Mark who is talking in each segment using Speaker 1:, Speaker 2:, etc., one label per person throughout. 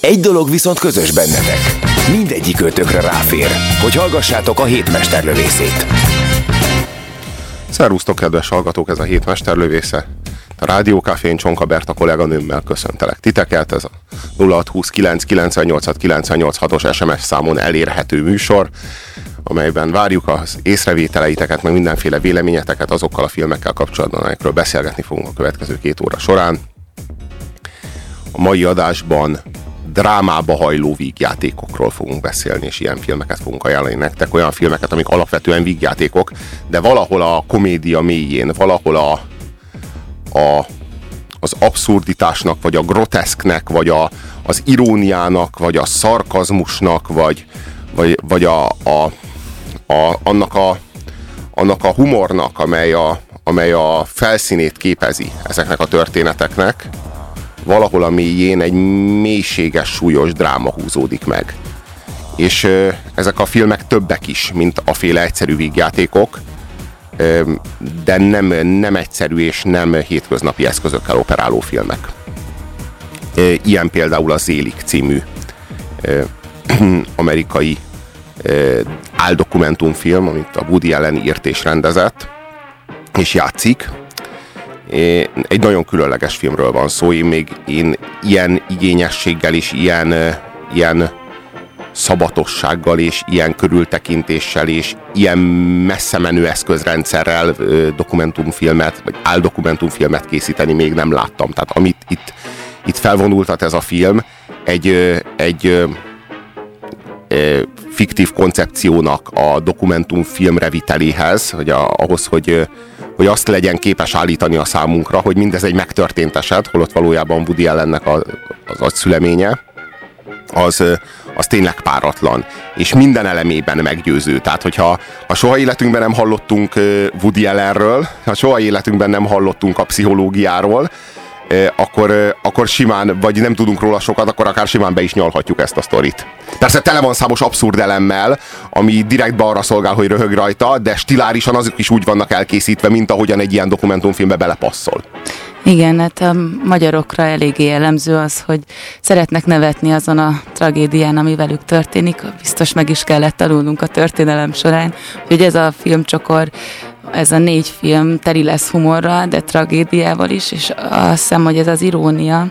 Speaker 1: Egy dolog viszont közös bennetek. Mindegyik ötökre ráfér, hogy hallgassátok a hétmesterlövészét.
Speaker 2: Szervusztok, kedves hallgatók, ez a hét mesterlövésze. A Rádiókafén Csonka Berta kolléganőmmel köszöntelek titeket. Ez a 0629 98 98 os SMS számon elérhető műsor, amelyben várjuk az észrevételeiteket, meg mindenféle véleményeteket azokkal a filmekkel kapcsolatban, amelyekről beszélgetni fogunk a következő két óra során. A mai adásban drámába hajló vígjátékokról fogunk beszélni, és ilyen filmeket fogunk ajánlani nektek, olyan filmeket, amik alapvetően vígjátékok, de valahol a komédia mélyén, valahol a, a az abszurditásnak, vagy a groteszknek, vagy a, az iróniának, vagy a szarkazmusnak, vagy, vagy, vagy a, a, a, annak, a, annak a humornak, amely a, amely a felszínét képezi ezeknek a történeteknek, valahol a mélyén egy mélységes, súlyos dráma húzódik meg. És ezek a filmek többek is, mint a féle egyszerű vígjátékok, de nem, nem egyszerű és nem hétköznapi eszközökkel operáló filmek. Ilyen például a Zélik című amerikai áldokumentumfilm, amit a Woody Allen írt és rendezett, és játszik, egy nagyon különleges filmről van szó, én még én ilyen igényességgel és ilyen, ilyen szabatossággal és ilyen körültekintéssel és ilyen messze menő eszközrendszerrel dokumentumfilmet, vagy áldokumentumfilmet készíteni még nem láttam. Tehát amit itt, itt felvonultat ez a film, egy, egy fiktív koncepciónak a dokumentumfilm reviteléhez, hogy a, ahhoz, hogy hogy azt legyen képes állítani a számunkra, hogy mindez egy megtörtént eset, holott valójában Woody Allennek a, az agyszüleménye, az, az tényleg páratlan, és minden elemében meggyőző. Tehát, hogyha ha soha életünkben nem hallottunk Woody Allenről, ha soha életünkben nem hallottunk a pszichológiáról, akkor, akkor simán, vagy nem tudunk róla sokat, akkor akár simán be is nyalhatjuk ezt a sztorit. Persze tele van számos abszurd elemmel, ami direktbe arra szolgál, hogy röhög rajta, de stilárisan azok is úgy vannak elkészítve, mint ahogyan egy ilyen dokumentumfilmbe belepasszol.
Speaker 3: Igen, hát a magyarokra eléggé jellemző az, hogy szeretnek nevetni azon a tragédián, ami velük történik. Biztos meg is kellett tanulnunk a történelem során, hogy ez a filmcsokor ez a négy film teli lesz humorral, de tragédiával is, és azt hiszem, hogy ez az irónia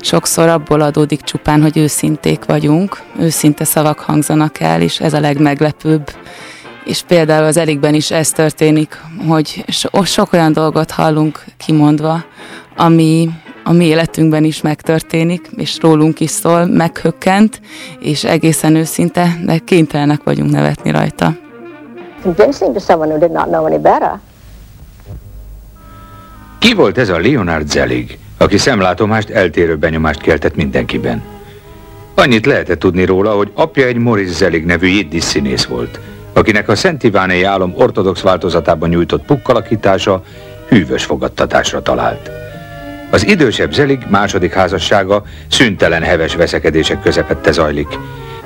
Speaker 3: sokszor abból adódik csupán, hogy őszinték vagyunk, őszinte szavak hangzanak el, és ez a legmeglepőbb. És például az Elikben is ez történik, hogy so- sok olyan dolgot hallunk kimondva, ami a mi életünkben is megtörténik, és rólunk is szól, meghökkent, és egészen őszinte, de kénytelenek vagyunk nevetni rajta convincing to someone who did not know any better.
Speaker 4: Ki volt ez a Leonard Zelig, aki szemlátomást eltérő benyomást keltett mindenkiben? Annyit lehetett tudni róla, hogy apja egy Morris Zelig nevű jiddis színész volt, akinek a Szent Ivánei álom ortodox változatában nyújtott pukkalakítása hűvös fogadtatásra talált. Az idősebb Zelig második házassága szüntelen heves veszekedések közepette zajlik,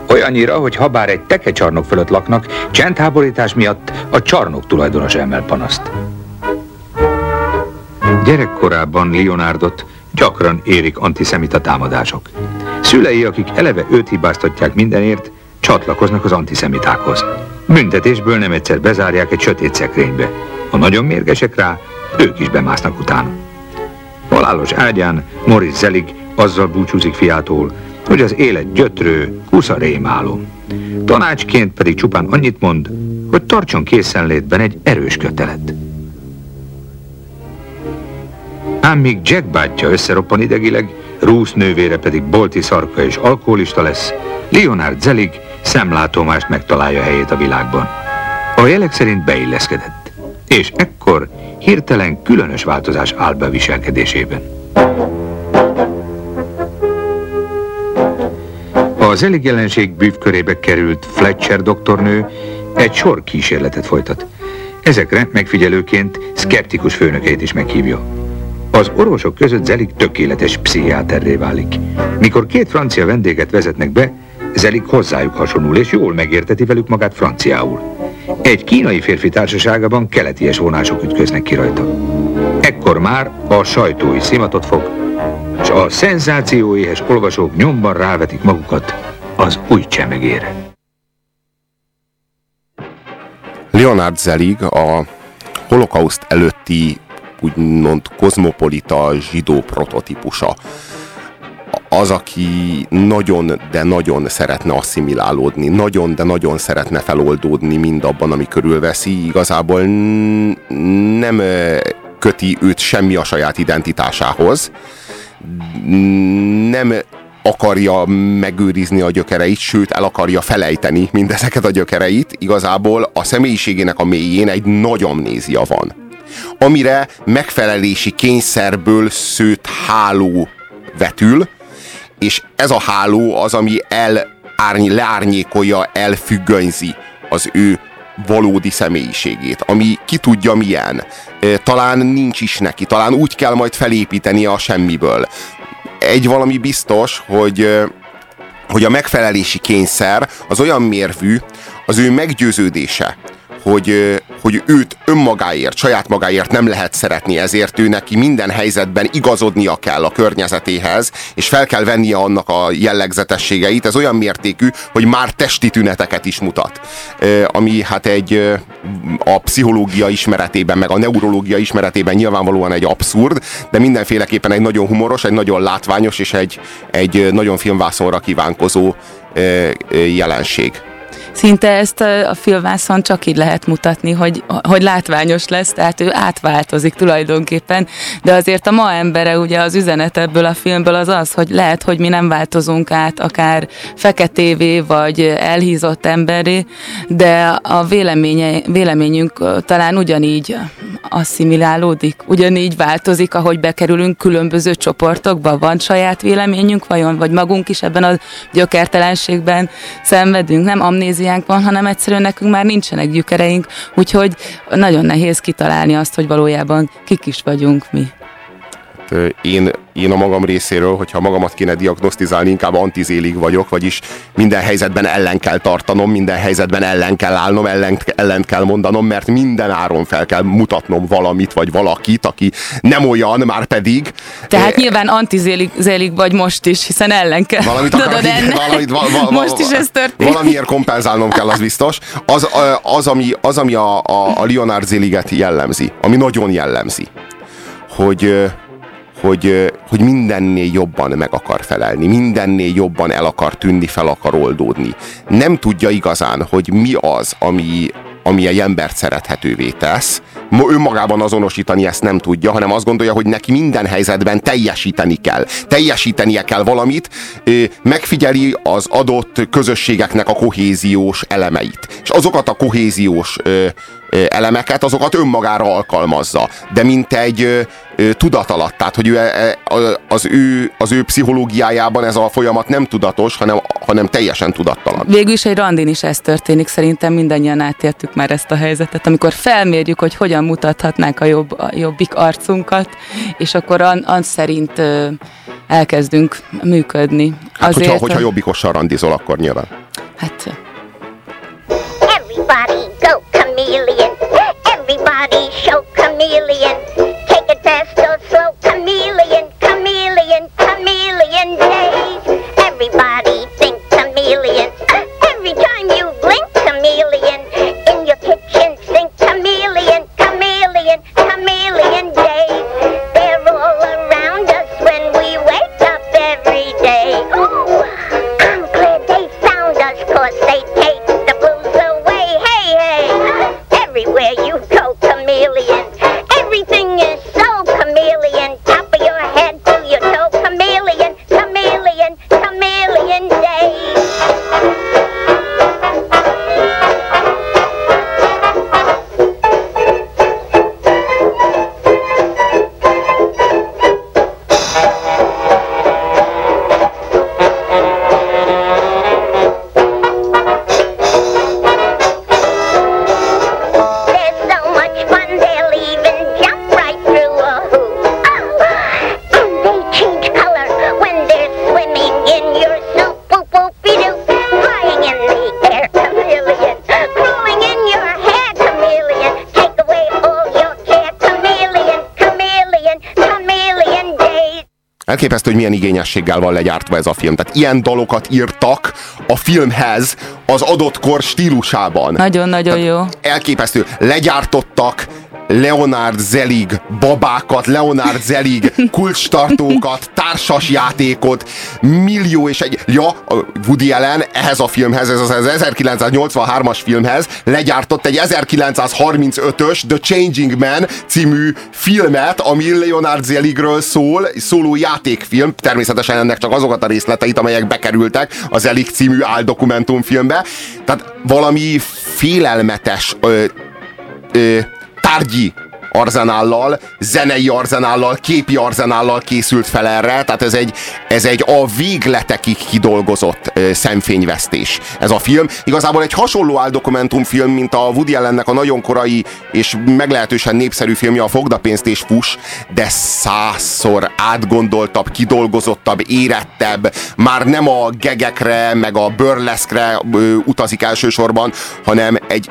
Speaker 4: Olyannyira, hogy ha bár egy tekecsarnok fölött laknak, csendháborítás miatt a csarnok tulajdonos emel panaszt. Gyerekkorában Leonardot gyakran érik antiszemita támadások. Szülei, akik eleve őt hibáztatják mindenért, csatlakoznak az antiszemitákhoz. Büntetésből nem egyszer bezárják egy sötét szekrénybe. Ha nagyon mérgesek rá, ők is bemásznak utána. Halálos ágyán Morris Zelig azzal búcsúzik fiától, hogy az élet gyötrő, husza rémálom. Tanácsként pedig csupán annyit mond, hogy tartson készenlétben egy erős kötelet. Ám míg Jack bátyja összeroppan idegileg, Ruth nővére pedig bolti szarka és alkoholista lesz, Leonard Zelig szemlátomást megtalálja helyét a világban. A jelek szerint beilleszkedett, és ekkor hirtelen különös változás áll be viselkedésében. A Zelig jelenség bűvkörébe került Fletcher doktornő egy sor kísérletet folytat. Ezekre megfigyelőként szkeptikus főnökeit is meghívja. Az orvosok között Zelig tökéletes pszichiáterré válik. Mikor két francia vendéget vezetnek be, Zelig hozzájuk hasonul, és jól megérteti velük magát franciául. Egy kínai férfi társaságában keleties vonások ütköznek ki rajta. Ekkor már a sajtó is szimatot fog, és a szenzációéhes olvasók nyomban rávetik magukat az új csemegére.
Speaker 2: Leonard Zelig a holokauszt előtti úgymond kozmopolita zsidó prototípusa. Az, aki nagyon, de nagyon szeretne asszimilálódni, nagyon, de nagyon szeretne feloldódni mindabban, ami körülveszi, igazából nem köti őt semmi a saját identitásához, nem akarja megőrizni a gyökereit, sőt el akarja felejteni mindezeket a gyökereit, igazából a személyiségének a mélyén egy nagy amnézia van. Amire megfelelési kényszerből szőtt háló vetül, és ez a háló az, ami el, árny, leárnyékolja, elfüggönyzi az ő valódi személyiségét, ami ki tudja milyen. Talán nincs is neki, talán úgy kell majd felépíteni a semmiből egy valami biztos, hogy, hogy a megfelelési kényszer az olyan mérvű, az ő meggyőződése, hogy, hogy őt önmagáért, saját magáért nem lehet szeretni, ezért ő neki minden helyzetben igazodnia kell a környezetéhez, és fel kell vennie annak a jellegzetességeit. Ez olyan mértékű, hogy már testi tüneteket is mutat. Ami hát egy a pszichológia ismeretében, meg a neurológia ismeretében nyilvánvalóan egy abszurd, de mindenféleképpen egy nagyon humoros, egy nagyon látványos és egy, egy nagyon filmvászonra kívánkozó jelenség
Speaker 3: szinte ezt a filmvászon csak így lehet mutatni, hogy, hogy látványos lesz, tehát ő átváltozik tulajdonképpen, de azért a ma embere, ugye az üzenet ebből a filmből az az, hogy lehet, hogy mi nem változunk át akár feketévé vagy elhízott emberé, de a véleménye, véleményünk talán ugyanígy asszimilálódik, ugyanígy változik, ahogy bekerülünk különböző csoportokba, van saját véleményünk vajon, vagy magunk is ebben a gyökertelenségben szenvedünk, nem amnézi fantáziánk van, hanem egyszerűen nekünk már nincsenek gyökereink, úgyhogy nagyon nehéz kitalálni azt, hogy valójában kik is vagyunk mi.
Speaker 2: Hát, én én a magam részéről, hogyha magamat kéne diagnosztizálni, inkább antizélig vagyok, vagyis minden helyzetben ellen kell tartanom, minden helyzetben ellen kell állnom, ellen, ellen kell mondanom, mert minden áron fel kell mutatnom valamit, vagy valakit, aki nem olyan, már pedig.
Speaker 3: Tehát e, nyilván antizélig vagy most is, hiszen ellen kell.
Speaker 2: Valamit akar, igen, valamit, val, val,
Speaker 3: most is ez történik.
Speaker 2: Valamiért kompenzálnom kell, az biztos. Az, az ami, az, ami a, a, a Leonard Zéliget jellemzi, ami nagyon jellemzi, hogy hogy, hogy mindennél jobban meg akar felelni, mindennél jobban el akar tűnni, fel akar oldódni. Nem tudja igazán, hogy mi az, ami, ami egy embert szerethetővé tesz. Önmagában azonosítani ezt nem tudja, hanem azt gondolja, hogy neki minden helyzetben teljesíteni kell. Teljesítenie kell valamit, megfigyeli az adott közösségeknek a kohéziós elemeit. És azokat a kohéziós elemeket, azokat önmagára alkalmazza, de mint egy tudat alatt, tehát hogy ő, e, e, az, ő, az ő pszichológiájában ez a folyamat nem tudatos, hanem, hanem teljesen tudattalan.
Speaker 3: Végül is egy randin is ez történik, szerintem mindannyian átértük már ezt a helyzetet, amikor felmérjük, hogy hogyan mutathatnánk a, jobb, a jobbik arcunkat, és akkor an, an szerint elkezdünk működni.
Speaker 2: Hát, Azért, hogyha, hogyha jobbikossal randizol, akkor nyilván.
Speaker 3: Hát
Speaker 5: Everybody go chameleon. Everybody show chameleon. Take it fast or slow, chameleon, chameleon, chameleon days. Everybody
Speaker 2: milyen igényességgel van legyártva ez a film. Tehát ilyen dalokat írtak a filmhez az adott kor stílusában.
Speaker 3: Nagyon-nagyon jó.
Speaker 2: Elképesztő. Legyártottak Leonard Zelig babákat, Leonard Zelig kulcstartókat, társas játékot, millió és egy... Ja, Woody Allen ehhez a filmhez, ez az 1983-as filmhez legyártott egy 1935-ös The Changing Man című filmet, ami Leonard Zeligről szól, szóló játékfilm, természetesen ennek csak azokat a részleteit, amelyek bekerültek az Zelig című áldokumentumfilmbe. Tehát valami félelmetes ö, ö, tárgyi arzenállal, zenei arzenállal, képi arzenállal készült fel erre, tehát ez egy, ez egy a végletekig kidolgozott ö, szemfényvesztés ez a film. Igazából egy hasonló áldokumentumfilm, mint a Woody Allennek a nagyon korai és meglehetősen népszerű filmje a Fogda pénzt és fuss, de százszor átgondoltabb, kidolgozottabb, érettebb, már nem a gegekre, meg a burleszkre utazik elsősorban, hanem egy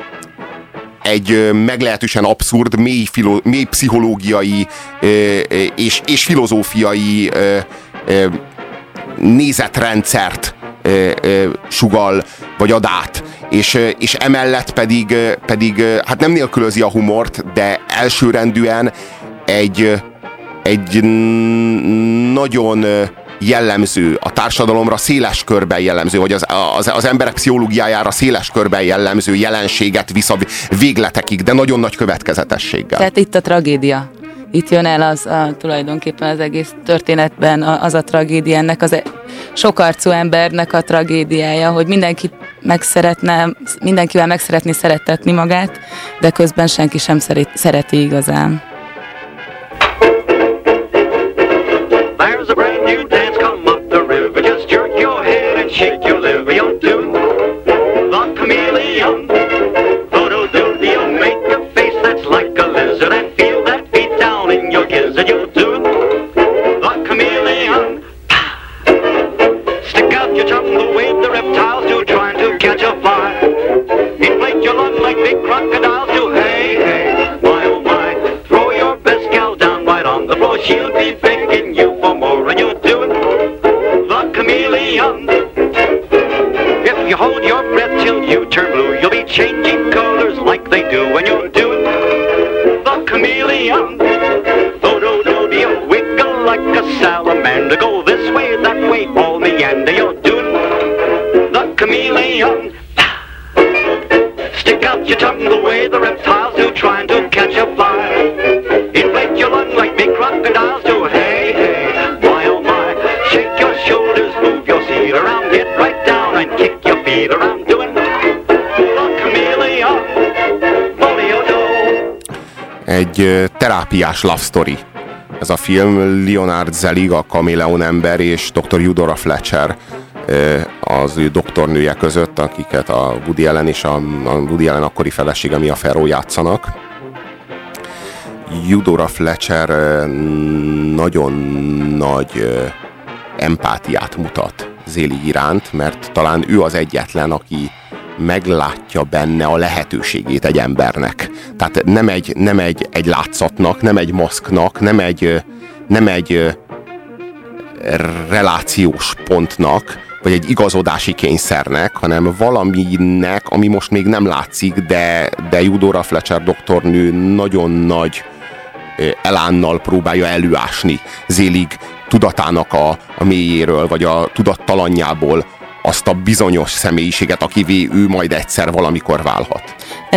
Speaker 2: egy meglehetősen abszurd, mély, filo, mély pszichológiai és, és filozófiai nézetrendszert sugal, vagy ad át. És, és emellett pedig, pedig, hát nem nélkülözi a humort, de elsőrendűen egy, egy nagyon jellemző, a társadalomra széles körben jellemző, vagy az, az, az emberek pszichológiájára széles körben jellemző jelenséget visz a végletekig, de nagyon nagy következetességgel.
Speaker 3: Tehát itt a tragédia. Itt jön el az a, tulajdonképpen az egész történetben az a tragédia, ennek az e- sokarcú embernek a tragédiája, hogy mindenki meg szeretne, mindenkivel meg szeretné szeretetni magát, de közben senki sem szeret, szereti igazán. There's a brand new dance come up the river. Just jerk your head and shake your liver. You'll do the chameleon. Photo do you'll make a face that's like a lizard and feel that beat down in your gizzard. You'll
Speaker 2: Egy terápiás love story. Ez a film Leonard Zelig, a Kameleon ember és dr. Eudora Fletcher az ő doktornője között, akiket a Woody Allen és a, a Woody Allen akkori felesége Mia Farrow játszanak. Eudora Fletcher nagyon nagy empátiát mutat Zéli iránt, mert talán ő az egyetlen, aki meglátja benne a lehetőségét egy embernek. Tehát nem egy, nem egy, egy látszatnak, nem egy maszknak, nem egy, nem egy relációs pontnak, vagy egy igazodási kényszernek, hanem valaminek, ami most még nem látszik, de, de Eudora Fletcher doktornő nagyon nagy elánnal próbálja előásni Zélig tudatának a, a mélyéről, vagy a tudattalanjából azt a bizonyos személyiséget, akivé ő majd egyszer valamikor válhat.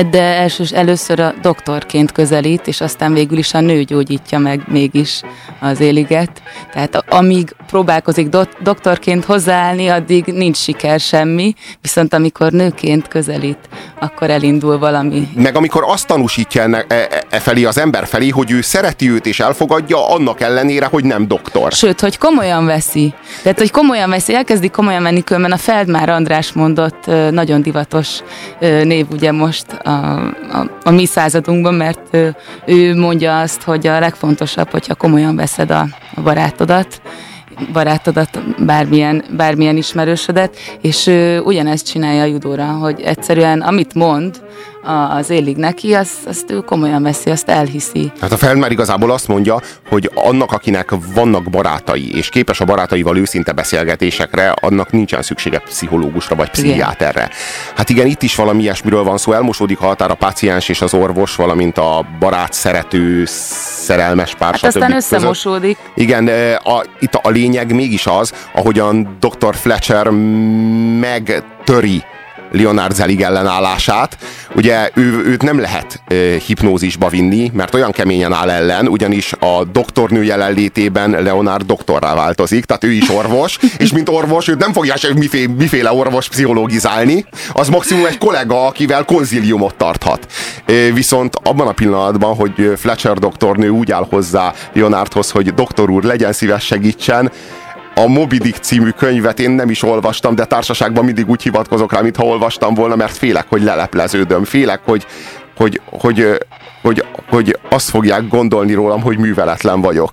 Speaker 3: De elsős, először a doktorként közelít, és aztán végül is a nő gyógyítja meg mégis az éliget. Tehát amíg próbálkozik do- doktorként hozzáállni, addig nincs siker semmi, viszont amikor nőként közelít, akkor elindul valami.
Speaker 2: Meg amikor azt tanúsítja enne, e, e, e felé az ember felé, hogy ő szereti őt és elfogadja, annak ellenére, hogy nem doktor.
Speaker 3: Sőt, hogy komolyan veszi. Tehát, hogy komolyan veszi, elkezdi komolyan venni, különben a Feldmár András mondott nagyon divatos név ugye most a, a, a mi századunkban, mert ő mondja azt, hogy a legfontosabb, hogyha komolyan veszed a, a barátodat, barátodat, bármilyen, bármilyen ismerősödet, és ő ugyanezt csinálja a judóra, hogy egyszerűen amit mond, az élig neki, azt, azt ő komolyan veszi, azt elhiszi.
Speaker 2: Hát a Feld már igazából azt mondja, hogy annak, akinek vannak barátai, és képes a barátaival őszinte beszélgetésekre, annak nincsen szüksége pszichológusra vagy pszichiáterre. Hát igen, itt is valami ilyesmiről van szó, elmosódik a határ a páciens és az orvos, valamint a barát, szerető, szerelmes pár,
Speaker 3: Hát aztán összemosódik.
Speaker 2: Között. Igen, a, itt a lényeg mégis az, ahogyan dr. Fletcher megtöri Leonard Zelig ellenállását. Ugye ő, őt nem lehet e, hipnózisba vinni, mert olyan keményen áll ellen, ugyanis a doktornő jelenlétében Leonard doktorrá változik, tehát ő is orvos, és mint orvos őt nem fogja se miféle, orvos pszichológizálni, az maximum egy kollega, akivel konziliumot tarthat. E, viszont abban a pillanatban, hogy Fletcher doktornő úgy áll hozzá Leonardhoz, hogy doktor úr, legyen szíves segítsen, a Moby Dick című könyvet én nem is olvastam, de társaságban mindig úgy hivatkozok rá, mintha olvastam volna, mert félek, hogy lelepleződöm, félek, hogy, hogy, hogy, hogy, hogy, hogy azt fogják gondolni rólam, hogy műveletlen vagyok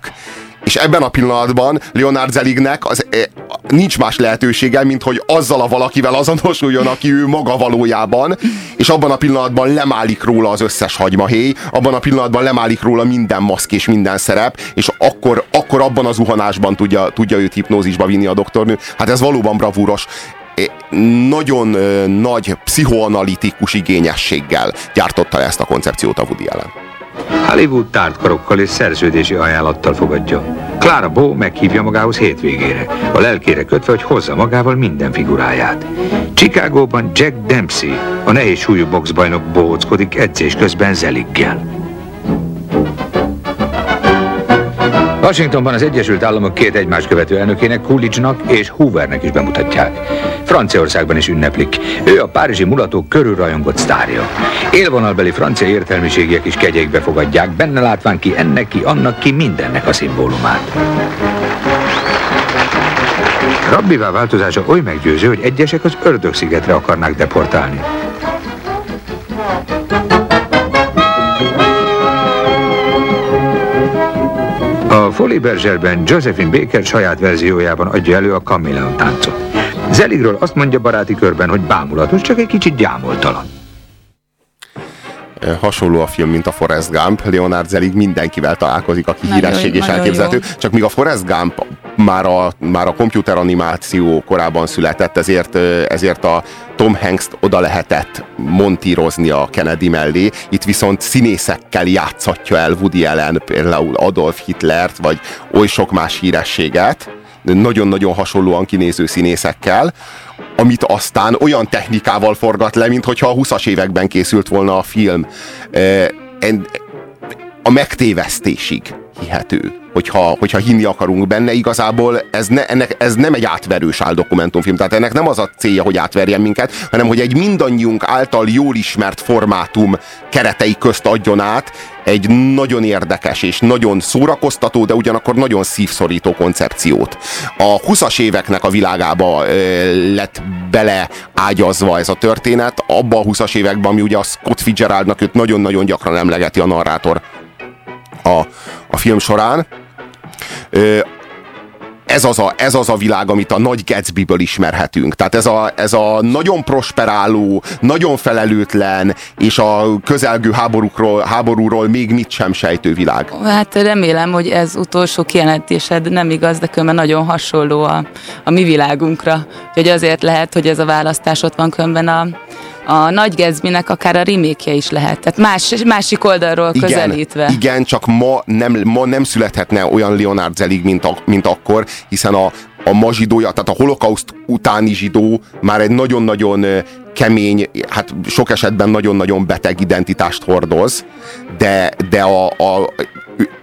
Speaker 2: és ebben a pillanatban Leonard Zelignek az, e, nincs más lehetősége, mint hogy azzal a valakivel azonosuljon, aki ő maga valójában, és abban a pillanatban lemálik róla az összes hagymahéj, abban a pillanatban lemálik róla minden maszk és minden szerep, és akkor, akkor abban az zuhanásban tudja, tudja őt hipnózisba vinni a doktornő. Hát ez valóban bravúros nagyon nagy pszichoanalitikus igényességgel gyártotta ezt a koncepciót a Woody Allen.
Speaker 4: Hollywood tártkarokkal és szerződési ajánlattal fogadja. Clara Bow meghívja magához hétvégére, a lelkére kötve, hogy hozza magával minden figuráját. Chicagóban Jack Dempsey, a nehéz súlyú boxbajnok bohóckodik edzés közben Zeliggel. Washingtonban az Egyesült Államok két egymás követő elnökének, Coolidge-nak és Hoovernek is bemutatják. Franciaországban is ünneplik. Ő a párizsi mulatók körülrajongott sztárja. Élvonalbeli francia értelmiségiek is kegyekbe fogadják, benne látván ki ennek ki, annak ki, mindennek a szimbólumát. Rabbivá változása oly meggyőző, hogy egyesek az ördögszigetre akarnák deportálni. A Folly Bergerben Josephine Baker saját verziójában adja elő a Camilla táncot. Zeligről azt mondja baráti körben, hogy bámulatos, csak egy kicsit gyámoltalan.
Speaker 2: Hasonló a film, mint a Forrest Gump. Leonard Zelig mindenkivel találkozik, aki nagyon, híresség és elképzelhető. Jó. Csak míg a Forrest Gump már a, már a animáció korában született, ezért, ezért a Tom Hanks-t oda lehetett montírozni a Kennedy mellé. Itt viszont színészekkel játszhatja el Woody Allen, például Adolf Hitlert, vagy oly sok más hírességet nagyon-nagyon hasonlóan kinéző színészekkel, amit aztán olyan technikával forgat le, mint hogyha a 20-as években készült volna a film. A megtévesztésig hihető, hogyha, hogyha hinni akarunk benne, igazából ez, ne, ennek, ez nem egy átverős dokumentumfilm, tehát ennek nem az a célja, hogy átverjen minket, hanem hogy egy mindannyiunk által jól ismert formátum keretei közt adjon át egy nagyon érdekes és nagyon szórakoztató, de ugyanakkor nagyon szívszorító koncepciót. A 20-as éveknek a világába lett bele ágyazva ez a történet, abba a 20-as években, ami ugye a Scott Fitzgeraldnak őt nagyon-nagyon gyakran emlegeti a narrátor a, a film során. Ez az, a, ez az a világ, amit a nagy Gatsby-ből ismerhetünk. Tehát ez a, ez a nagyon prosperáló, nagyon felelőtlen, és a közelgő háborúkról, háborúról még mit sem sejtő világ.
Speaker 3: Hát remélem, hogy ez utolsó kijelentésed nem igaz, de különben nagyon hasonló a, a mi világunkra. Hogy azért lehet, hogy ez a választás ott van különben a, a Nagy Gatsby-nek akár a remake is lehet. Tehát más, másik oldalról igen, közelítve.
Speaker 2: Igen, csak ma nem, ma nem születhetne olyan Leonard Zelig, mint, a, mint akkor, hiszen a, a ma zsidója, tehát a holokauszt utáni zsidó már egy nagyon-nagyon kemény, hát sok esetben nagyon-nagyon beteg identitást hordoz, de, de a, a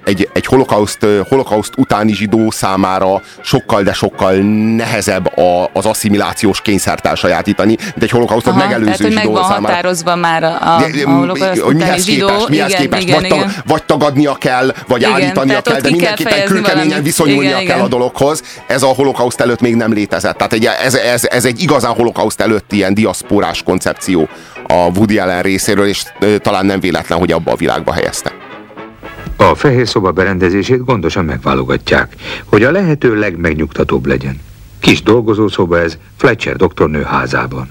Speaker 2: egy, egy holokauszt, holokauszt utáni zsidó számára sokkal, de sokkal nehezebb a, az asszimilációs kényszert elsajátítani, mint egy holokausztot Aha, megelőző tehát,
Speaker 3: zsidó
Speaker 2: hogy számára.
Speaker 3: határozva már a, a, a holokauszt hogy
Speaker 2: mihez
Speaker 3: zsidó.
Speaker 2: Képest, mihez igen, képest igen, vagy, tag, vagy tagadnia kell, vagy igen, állítania kell, de mindenképpen kőkeményen viszonyulnia igen, kell igen. a dologhoz. Ez a holokauszt előtt még nem létezett. Tehát egy, ez, ez, ez egy igazán holokauszt előtti ilyen diaszporás koncepció a Woody Allen részéről, és talán nem véletlen, hogy abba a világba helyezte.
Speaker 4: A fehér szoba berendezését gondosan megválogatják, hogy a lehető legmegnyugtatóbb legyen. Kis dolgozószoba ez Fletcher doktornő házában.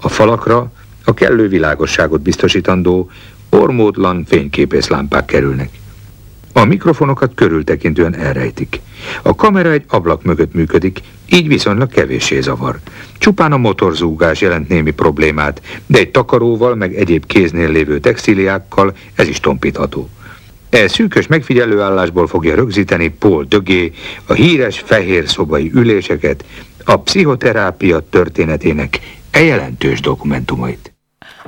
Speaker 4: A falakra A kellő világosságot biztosítandó ormótlan fényképészlámpák kerülnek. A mikrofonokat körültekintően elrejtik. A kamera egy ablak mögött működik, így viszonylag kevéssé zavar. Csupán a motorzúgás jelent némi problémát, de egy takaróval, meg egyéb kéznél lévő textíliákkal ez is tompítható. E szűkös megfigyelőállásból fogja rögzíteni Paul Dögé a híres fehér szobai üléseket, a pszichoterápia történetének e jelentős dokumentumait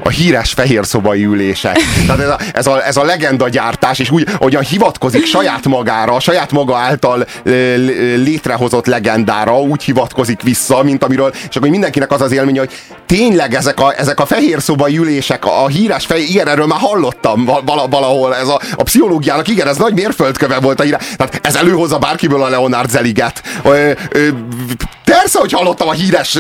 Speaker 2: a híres fehér szobai ülések. Tehát ez a, ez a, ez a legenda gyártás, és úgy, hogyan hivatkozik saját magára, saját maga által létrehozott legendára, úgy hivatkozik vissza, mint amiről, és akkor mindenkinek az az élménye, hogy tényleg ezek a, ezek a fehér szobai ülések, a híres fehér, igen, erről már hallottam valahol, ez a, a pszichológiának, igen, ez nagy mérföldköve volt a híre. Tehát ez előhozza bárkiből a Leonard Zeliget. Ö, ö, persze, hogy hallottam a híres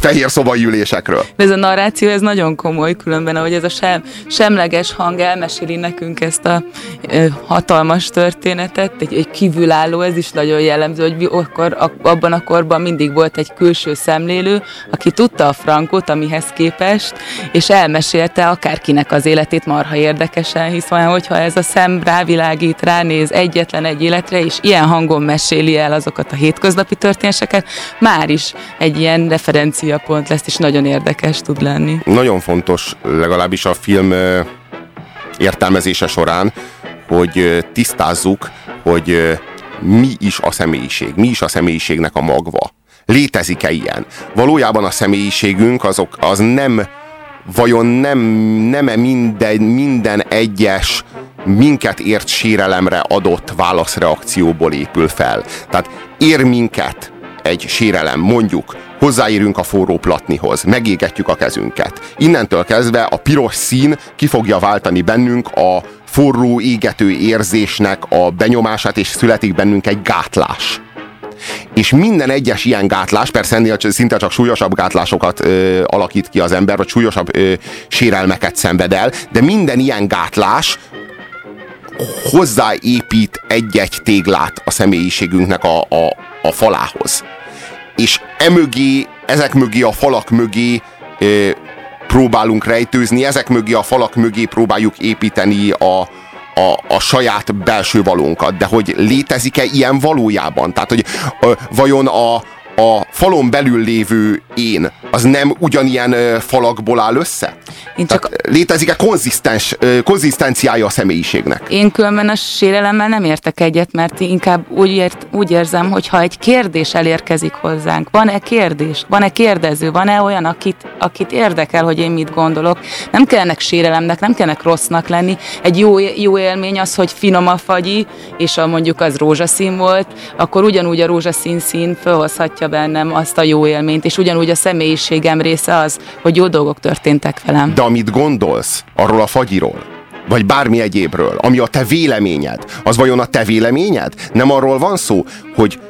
Speaker 2: fehér szobai ülésekről.
Speaker 3: Ez a narráció, ez nagyon komoly, különben, ahogy ez a sem, semleges hang elmeséli nekünk ezt a ö, hatalmas történetet, egy, egy kívülálló, ez is nagyon jellemző, hogy akkor, abban a korban mindig volt egy külső szemlélő, aki tudta a frankot, amihez képest, és elmesélte akárkinek az életét marha érdekesen, hiszen hogyha ez a szem rávilágít, ránéz egyetlen egy életre, és ilyen hangon meséli el azokat a hétköznapi történéseket, már is egy ilyen referenciapont lesz, és nagyon érdekes tud lenni.
Speaker 2: Nagyon fontos, legalábbis a film értelmezése során, hogy tisztázzuk, hogy mi is a személyiség, mi is a személyiségnek a magva. Létezik-e ilyen? Valójában a személyiségünk azok, az nem, vajon nem, nem-e minden, minden egyes minket ért sérelemre adott válaszreakcióból épül fel. Tehát ér minket egy sérelem, mondjuk hozzáérünk a forró platnihoz, megégetjük a kezünket. Innentől kezdve a piros szín ki fogja váltani bennünk a forró égető érzésnek a benyomását, és születik bennünk egy gátlás. És minden egyes ilyen gátlás, persze ennél szinte csak súlyosabb gátlásokat ö, alakít ki az ember, vagy súlyosabb ö, sérelmeket szenved el, de minden ilyen gátlás hozzáépít egy-egy téglát a személyiségünknek a, a, a falához. És emögé, ezek mögé a falak mögé e, próbálunk rejtőzni, ezek mögé a falak mögé próbáljuk építeni a, a, a saját belső valónkat, de hogy létezik-e ilyen valójában? Tehát, hogy ö, vajon a, a falon belül lévő én, az nem ugyanilyen ö, falakból áll össze? Én csak... Tehát létezik-e konzisztens, konzisztenciája a személyiségnek?
Speaker 3: Én különben a sérelemmel nem értek egyet, mert inkább úgy, ért, úgy érzem, hogy ha egy kérdés elérkezik hozzánk, van-e kérdés, van-e kérdező, van-e olyan, akit, akit érdekel, hogy én mit gondolok, nem kellnek sérelemnek, nem kellnek rossznak lenni. Egy jó, jó élmény az, hogy finom a fagyi, és a mondjuk az rózsaszín volt, akkor ugyanúgy a rózsaszín szín felhozhatja bennem azt a jó élményt, és ugyanúgy a személyiségem része az, hogy jó dolgok történtek velem.
Speaker 2: De amit gondolsz arról a fagyiról, vagy bármi egyébről, ami a te véleményed, az vajon a te véleményed? Nem arról van szó, hogy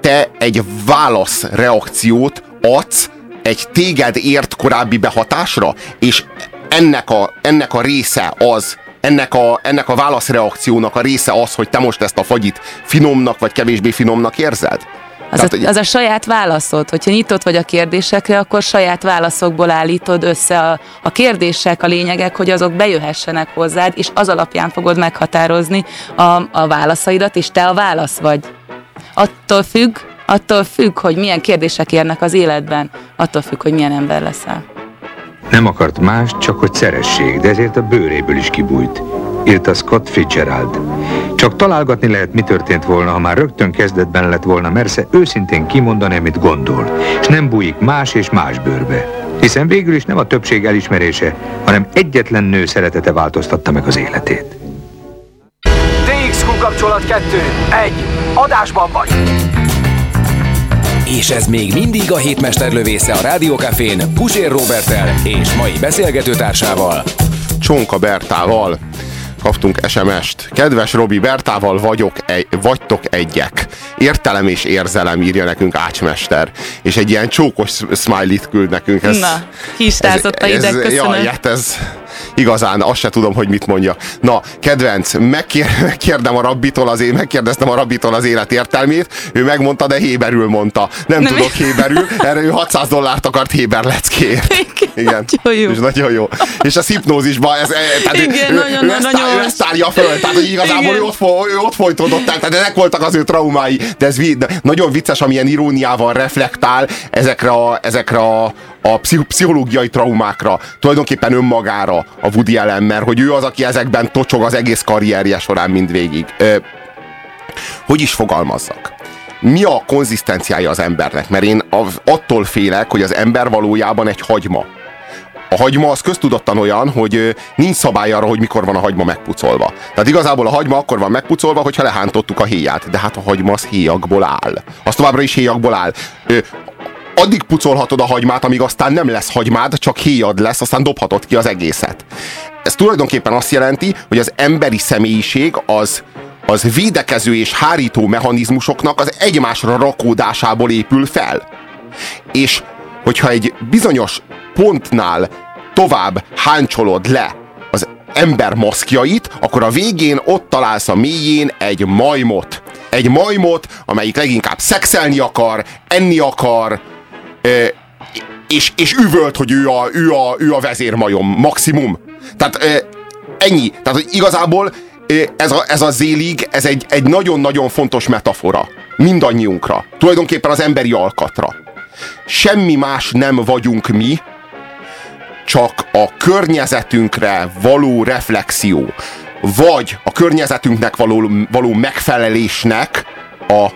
Speaker 2: te egy válasz reakciót adsz egy téged ért korábbi behatásra, és ennek a, ennek a része az, ennek a, ennek a válaszreakciónak a része az, hogy te most ezt a fagyit finomnak vagy kevésbé finomnak érzed?
Speaker 3: Az, Tehát, a, az a saját válaszod. Hogyha nyitott vagy a kérdésekre, akkor saját válaszokból állítod össze a, a kérdések, a lényegek, hogy azok bejöhessenek hozzád, és az alapján fogod meghatározni a, a válaszaidat, és te a válasz vagy. Attól függ, attól függ, hogy milyen kérdések érnek az életben, attól függ, hogy milyen ember leszel.
Speaker 4: Nem akart más, csak hogy szeressék, de ezért a bőréből is kibújt írta Scott Fitzgerald. Csak találgatni lehet, mi történt volna, ha már rögtön kezdetben lett volna Mersze őszintén kimondani, amit gondol, és nem bújik más és más bőrbe. Hiszen végül is nem a többség elismerése, hanem egyetlen nő szeretete változtatta meg az életét.
Speaker 6: DXQ kapcsolat 2. 1. Adásban vagy!
Speaker 1: És ez még mindig a hétmester lövésze a Rádiókafén Pusér Robertel és mai beszélgetőtársával
Speaker 2: Csonka Bertával kaptunk SMS-t. Kedves Robi, Bertával vagyok, egy, vagytok egyek. Értelem és érzelem írja nekünk Ácsmester. És egy ilyen csókos smiley-t küld nekünk.
Speaker 3: Ez, Na, kistázott a ide, köszönöm.
Speaker 2: Jaj, hát ez igazán, azt se tudom, hogy mit mondja. Na, kedvenc, megkér, megkérdem a rabbitól az én, megkérdeztem a rabbitól az élet értelmét, ő megmondta, de héberül mondta. Nem, Nem tudok héberül, erre ő 600 dollárt akart héber leckért. Igen.
Speaker 3: Nagyon jó.
Speaker 2: És nagyon jó. És a hipnózisban ez, e, tehát
Speaker 3: Igen,
Speaker 2: ő,
Speaker 3: nagyon,
Speaker 2: ő, ezt,
Speaker 3: nagyon
Speaker 2: ő
Speaker 3: jó.
Speaker 2: ezt állja föl, tehát hogy igazából
Speaker 3: Igen.
Speaker 2: ő ott, ő ott folytódott el, tehát ezek voltak az ő traumái, de ez de nagyon vicces, amilyen iróniával reflektál ezekre a, ezekre a, a pszich- pszichológiai traumákra, tulajdonképpen önmagára a Woody Allen, mert hogy ő az, aki ezekben tocsog az egész karrierje során mindvégig. Ö, hogy is fogalmazzak? Mi a konzisztenciája az embernek? Mert én attól félek, hogy az ember valójában egy hagyma. A hagyma az köztudottan olyan, hogy nincs szabály arra, hogy mikor van a hagyma megpucolva. Tehát igazából a hagyma akkor van megpucolva, hogyha lehántottuk a héját. De hát a hagyma az héjakból áll. Az továbbra is héjakból áll. Addig pucolhatod a hagymát, amíg aztán nem lesz hagymád, csak héjad lesz, aztán dobhatod ki az egészet. Ez tulajdonképpen azt jelenti, hogy az emberi személyiség az, az védekező és hárító mechanizmusoknak az egymásra rakódásából épül fel. És hogyha egy bizonyos pontnál tovább háncsolod le az ember maszkjait, akkor a végén ott találsz a mélyén egy majmot. Egy majmot, amelyik leginkább szexelni akar, enni akar, és, és üvölt, hogy ő a, ő a, ő a vezérmajom, maximum. Tehát ennyi. Tehát hogy igazából ez a, ez a zélig, ez egy, egy nagyon-nagyon fontos metafora. Mindannyiunkra. Tulajdonképpen az emberi alkatra. Semmi más nem vagyunk mi, csak a környezetünkre való reflexió, vagy a környezetünknek való, való megfelelésnek a,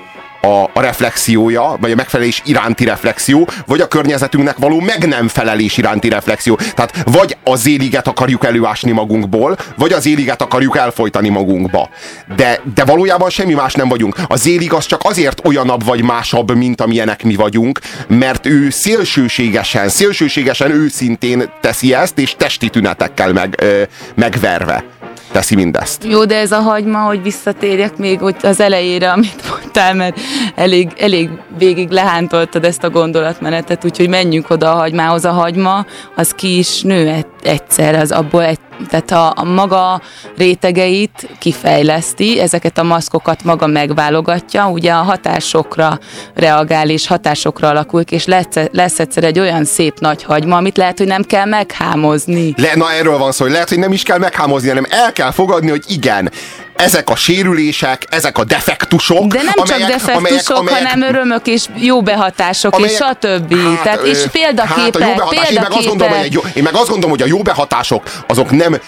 Speaker 2: a, a reflexiója, vagy a megfelelés iránti reflexió, vagy a környezetünknek való meg nem felelés iránti reflexió. Tehát vagy a zéliget akarjuk előásni magunkból, vagy az zéliget akarjuk elfolytani magunkba. De, de valójában semmi más nem vagyunk. A zélig az csak azért olyanabb vagy másabb, mint amilyenek mi vagyunk, mert ő szélsőségesen, szélsőségesen őszintén teszi ezt, és testi tünetekkel meg, ö, megverve teszi mindezt.
Speaker 3: Jó, de ez a hagyma, hogy visszatérjek még hogy az elejére, amit mondtál, mert elég, elég végig lehántoltad ezt a gondolatmenetet, úgyhogy menjünk oda a hagymához. A hagyma, az ki is nő egy- egyszer, az abból egy, tehát a, a maga rétegeit kifejleszti, ezeket a maszkokat maga megválogatja, ugye a hatásokra reagál, és hatásokra alakul, és lesz, lesz egyszer egy olyan szép nagy hagyma, amit lehet, hogy nem kell meghámozni.
Speaker 2: Le, na erről van szó, hogy lehet, hogy nem is kell meghámozni, hanem el kell fogadni, hogy igen, ezek a sérülések, ezek a defektusok,
Speaker 3: De nem csak defektusok, hanem örömök és jó behatások, és stb. Tehát, és
Speaker 2: ö,
Speaker 3: példaképek,
Speaker 2: hát a jó behatás, én meg azt gondolom, hogy jó, én meg azt gondolom, hogy a jó behatások azok nem,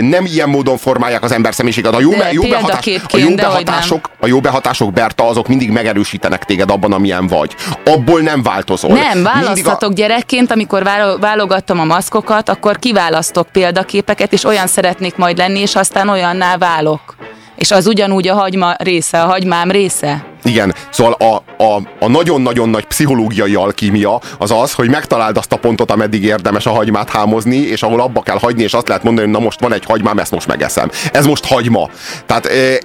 Speaker 2: nem ilyen módon formálják az ember személyiséget. A jó,
Speaker 3: De
Speaker 2: jó, behatás, a jó behatások, a jó behatások, Berta, azok mindig megerősítenek téged abban, amilyen vagy. Abból nem változol.
Speaker 3: Nem, választhatok gyerekként, amikor válo- válogattam a maszkokat, akkor kiválasztok példaképeket, és olyan szeretnék majd lenni, és aztán olyanná válok. És az ugyanúgy a hagyma része, a hagymám része.
Speaker 2: Igen, szóval a, a, a nagyon-nagyon nagy pszichológiai alkímia az az, hogy megtaláld azt a pontot, ameddig érdemes a hagymát hámozni, és ahol abba kell hagyni, és azt lehet mondani, hogy na most van egy hagymám, ezt most megeszem. Ez most hagyma. Tehát e,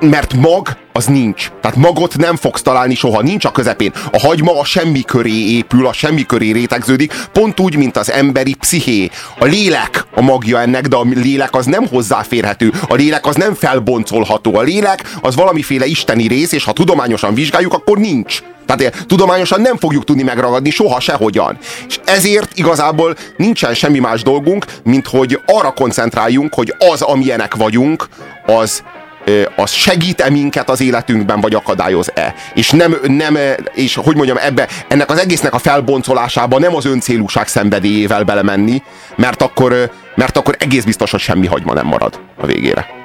Speaker 2: mert mag az nincs. Tehát magot nem fogsz találni soha, nincs a közepén. A hagyma a semmi köré épül, a semmi köré rétegződik, pont úgy, mint az emberi psziché. A lélek a magja ennek, de a lélek az nem hozzáférhető. A lélek az nem felboncolható. A lélek az valamiféle isteni rész, és ha tudományosan vizsgáljuk, akkor nincs. Tehát eh, tudományosan nem fogjuk tudni megragadni soha sehogyan. És ezért igazából nincsen semmi más dolgunk, mint hogy arra koncentráljunk, hogy az, amilyenek vagyunk, az az segít-e minket az életünkben, vagy akadályoz-e. És nem, nem, és hogy mondjam, ebbe, ennek az egésznek a felboncolásába nem az öncélúság szenvedélyével belemenni, mert akkor, mert akkor egész biztos, hogy semmi hagyma nem marad a végére.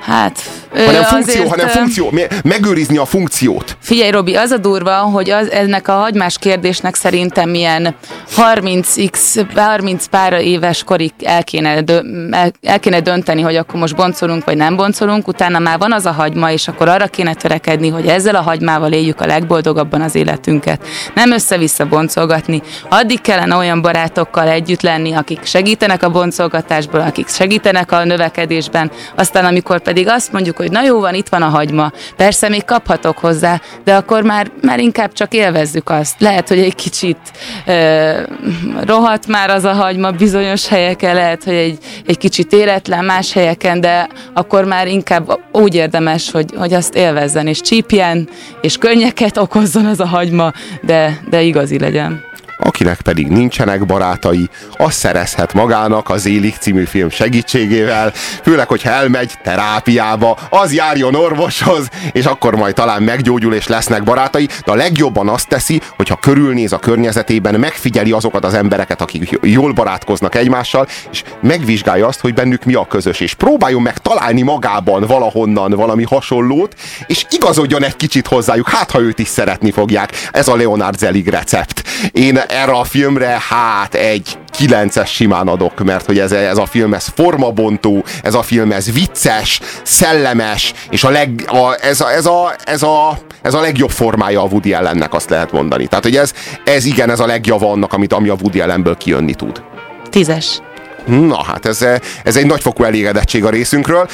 Speaker 3: Hát,
Speaker 2: Hanem funkció,
Speaker 3: azért,
Speaker 2: hanem funkció, me- megőrizni a funkciót.
Speaker 3: Figyelj, Robi, az a durva, hogy az, ennek a hagymás kérdésnek szerintem ilyen 30x, 30 pár éves korig el kéne, dö, el, el kéne dönteni, hogy akkor most boncolunk, vagy nem boncolunk, utána már van az a hagyma, és akkor arra kéne törekedni, hogy ezzel a hagymával éljük a legboldogabban az életünket. Nem össze-vissza boncolgatni. Addig kellene olyan barátokkal együtt lenni, akik segítenek a boncolgatásból, akik segítenek a növekedésben, aztán amikor pedig azt mondjuk, hogy na jó van, itt van a hagyma, persze még kaphatok hozzá, de akkor már, már inkább csak élvezzük azt. Lehet, hogy egy kicsit ö, rohadt már az a hagyma bizonyos helyeken, lehet, hogy egy, egy kicsit életlen más helyeken, de akkor már inkább úgy érdemes, hogy, hogy azt élvezzen, és csípjen, és könnyeket okozzon az a hagyma, de, de igazi legyen.
Speaker 2: Akinek pedig nincsenek barátai, az szerezhet magának az Élik című film segítségével, főleg, hogyha elmegy terápiába, az járjon orvoshoz, és akkor majd talán meggyógyul és lesznek barátai, de a legjobban azt teszi, hogyha körülnéz a környezetében, megfigyeli azokat az embereket, akik jól barátkoznak egymással, és megvizsgálja azt, hogy bennük mi a közös, és próbáljon meg találni magában valahonnan valami hasonlót, és igazodjon egy kicsit hozzájuk, hát ha őt is szeretni fogják. Ez a Leonard Zelig recept. Én erre a filmre hát egy kilences simán adok, mert hogy ez, ez a film ez formabontó, ez a film ez vicces, szellemes, és a leg, a, ez, a, ez, a, ez, a, ez a legjobb formája a Woody Allennek, azt lehet mondani. Tehát, hogy ez, ez igen, ez a legjava annak, amit ami a Woody Allenből kijönni tud.
Speaker 3: Tízes.
Speaker 2: Na hát ez, ez egy nagyfokú elégedettség a részünkről.